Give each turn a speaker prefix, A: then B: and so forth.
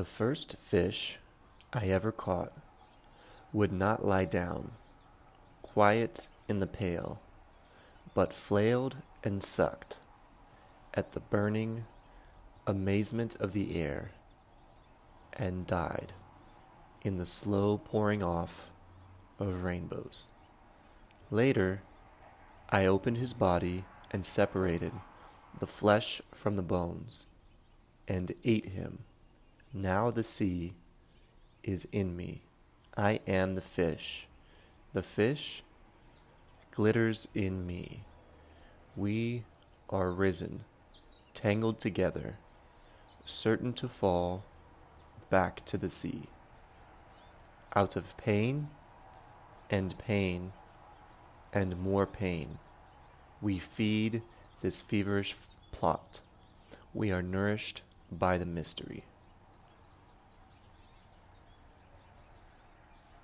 A: The first fish I ever caught would not lie down, quiet in the pail, but flailed and sucked at the burning amazement of the air, and died in the slow pouring off of rainbows. Later, I opened his body and separated the flesh from the bones, and ate him. Now the sea is in me. I am the fish. The fish glitters in me. We are risen, tangled together, certain to fall back to the sea. Out of pain and pain and more pain, we feed this feverish plot. We are nourished by the mystery.